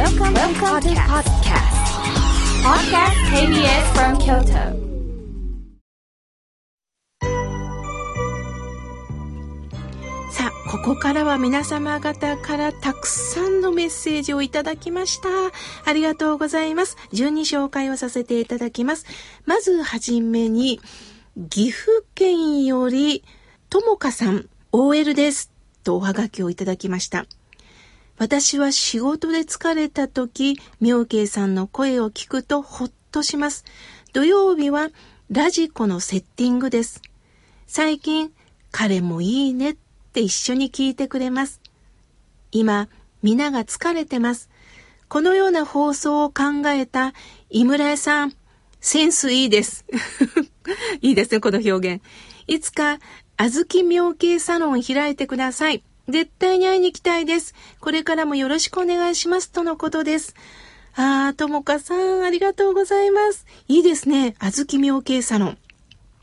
Welcome, Welcome to podcast. Podcast KBS from Kyoto. さあ、ここからは皆様方からたくさんのメッセージをいただきました。ありがとうございます。順に紹介をさせていただきます。まずはじめに、岐阜県より、ともかさん、OL です。とおはがきをいただきました。私は仕事で疲れた時、妙慶さんの声を聞くとほっとします。土曜日はラジコのセッティングです。最近、彼もいいねって一緒に聞いてくれます。今、皆が疲れてます。このような放送を考えた井村屋さん、センスいいです。いいですね、この表現。いつか、あずき妙慶サロン開いてください。絶対に会いに行きたいです。これからもよろしくお願いします。とのことです。あー、ともかさん、ありがとうございます。いいですね。あずき妙慶サロン。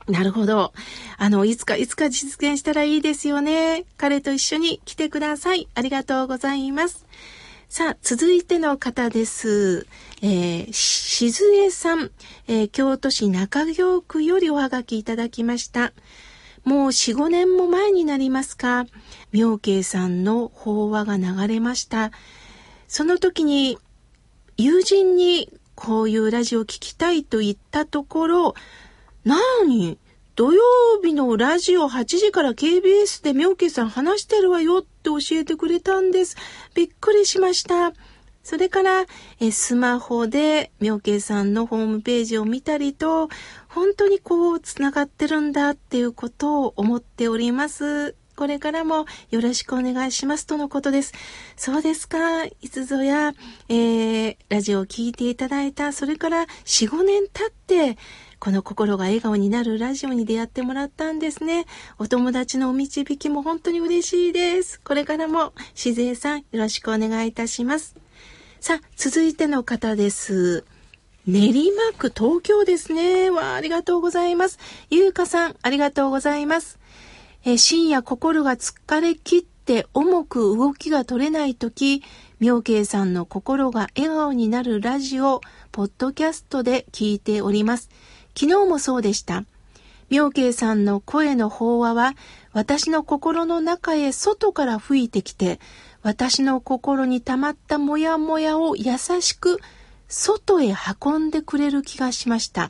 なるほど。あの、いつかいつか実現したらいいですよね。彼と一緒に来てください。ありがとうございます。さあ、続いての方です。えー、しずえさん、えー、京都市中京区よりおはがきいただきました。もう4、5年も前になりますか、妙慶さんの法話が流れました。その時に、友人にこういうラジオ聞きたいと言ったところ、なに土曜日のラジオ8時から KBS で妙慶さん話してるわよって教えてくれたんです。びっくりしました。それから、えスマホで妙慶さんのホームページを見たりと、本当にこう、つながってるんだっていうことを思っております。これからもよろしくお願いしますとのことです。そうですか。いつぞや、えー、ラジオを聴いていただいた、それから4、5年経って、この心が笑顔になるラジオに出会ってもらったんですね。お友達のお導きも本当に嬉しいです。これからも、しずえさん、よろしくお願いいたします。さあ、続いての方です。練馬区東京ですね。わあ、ありがとうございます。ゆうかさん、ありがとうございます。え深夜心が疲れ切って重く動きが取れないとき、妙慶さんの心が笑顔になるラジオ、ポッドキャストで聞いております。昨日もそうでした。妙慶さんの声の法話は、私の心の中へ外から吹いてきて、私の心に溜まったモヤモヤを優しく外へ運んでくれる気がしました。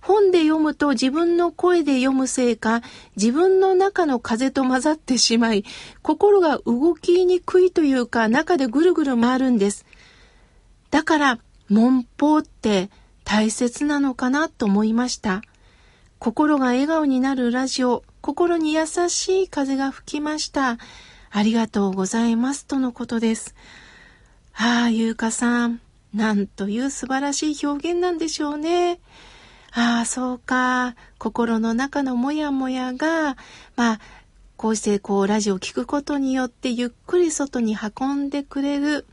本で読むと自分の声で読むせいか、自分の中の風と混ざってしまい、心が動きにくいというか、中でぐるぐる回るんです。だから、文法って大切なのかなと思いました。心が笑顔になるラジオ、心に優しい風が吹きました。ありがとうございますとのことです。ああ、ゆうかさん、なんという素晴らしい表現なんでしょうね。ああ、そうか。心の中のモヤモヤが、まあ、こうしてこうラジオを聞くことによってゆっくり外に運んでくれる。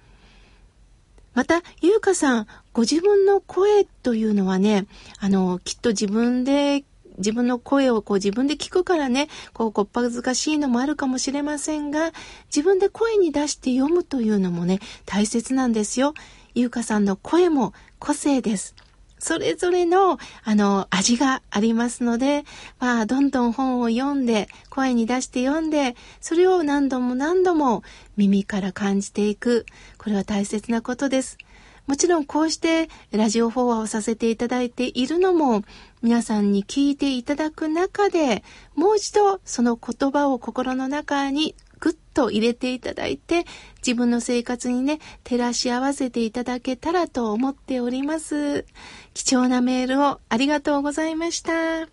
また、ゆうかさん、ご自分の声というのはね、あの、きっと自分で自分の声をこう自分で聞くからね、こう、こっぱずかしいのもあるかもしれませんが、自分で声に出して読むというのもね、大切なんですよ。ゆうかさんの声も個性です。それぞれの、あの、味がありますので、まあ、どんどん本を読んで、声に出して読んで、それを何度も何度も耳から感じていく。これは大切なことです。もちろんこうしてラジオフォアをさせていただいているのも皆さんに聞いていただく中でもう一度その言葉を心の中にぐっと入れていただいて自分の生活にね照らし合わせていただけたらと思っております。貴重なメールをありがとうございました。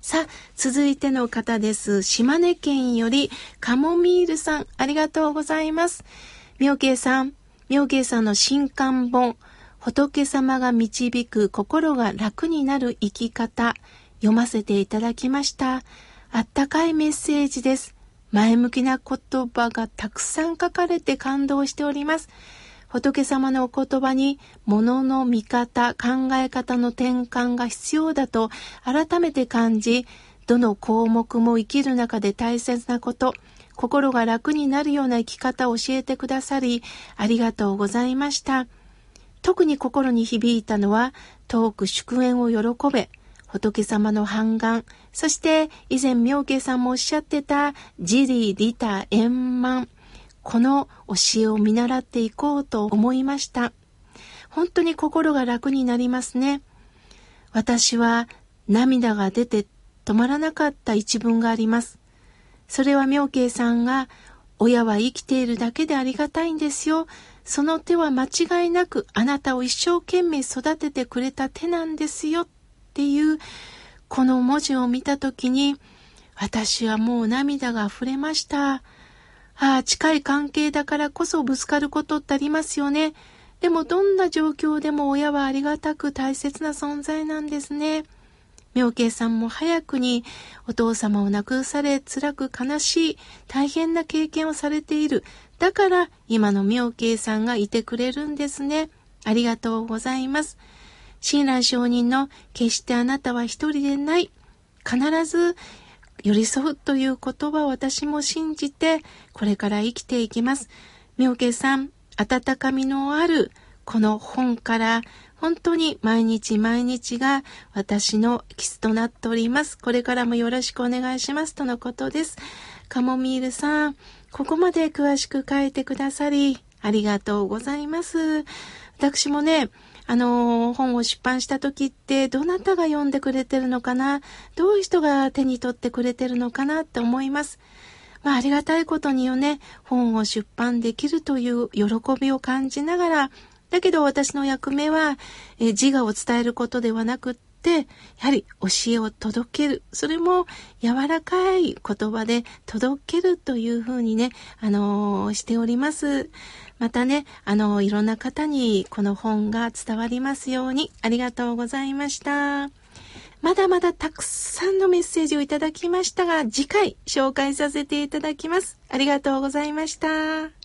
さあ、続いての方です。島根県よりカモミールさん、ありがとうございます。妙慶さん、妙慶さんの新刊本、仏様が導く心が楽になる生き方、読ませていただきました。あったかいメッセージです。前向きな言葉がたくさん書かれて感動しております。仏様のお言葉に物の見方、考え方の転換が必要だと改めて感じ、どの項目も生きる中で大切なこと、心が楽になるような生き方を教えてくださり、ありがとうございました。特に心に響いたのは、遠く祝宴を喜べ、仏様の半願、そして以前妙慶さんもおっしゃってた、自利利他円満、この教えを見習っていこうと思いました。本当に心が楽になりますね。私は涙が出て止まらなかった一文があります。それは妙慶さんが、親は生きているだけでありがたいんですよ。その手は間違いなくあなたを一生懸命育ててくれた手なんですよっていうこの文字を見たときに私はもう涙が溢れました。ああ、近い関係だからこそぶつかることってありますよね。でもどんな状況でも親はありがたく大切な存在なんですね。妙慶さんも早くにお父様を亡くされ辛く悲しい大変な経験をされている。だから今の妙慶さんがいてくれるんですね。ありがとうございます。親鸞上人の決してあなたは一人でない。必ず寄り添うという言葉を私も信じてこれから生きていきます。妙慶さん、温かみのあるこの本から本当に毎日毎日が私のキスとなっております。これからもよろしくお願いしますとのことです。カモミールさん、ここまで詳しく書いてくださり、ありがとうございます。私もね、あの、本を出版した時って、どなたが読んでくれてるのかな？どういう人が手に取ってくれてるのかなって思います。まあ、ありがたいことによね、本を出版できるという喜びを感じながら、だけど私の役目は、え自我を伝えることではなくって、やはり教えを届ける。それも柔らかい言葉で届けるというふうにね、あのー、しております。またね、あのー、いろんな方にこの本が伝わりますようにありがとうございました。まだまだたくさんのメッセージをいただきましたが、次回紹介させていただきます。ありがとうございました。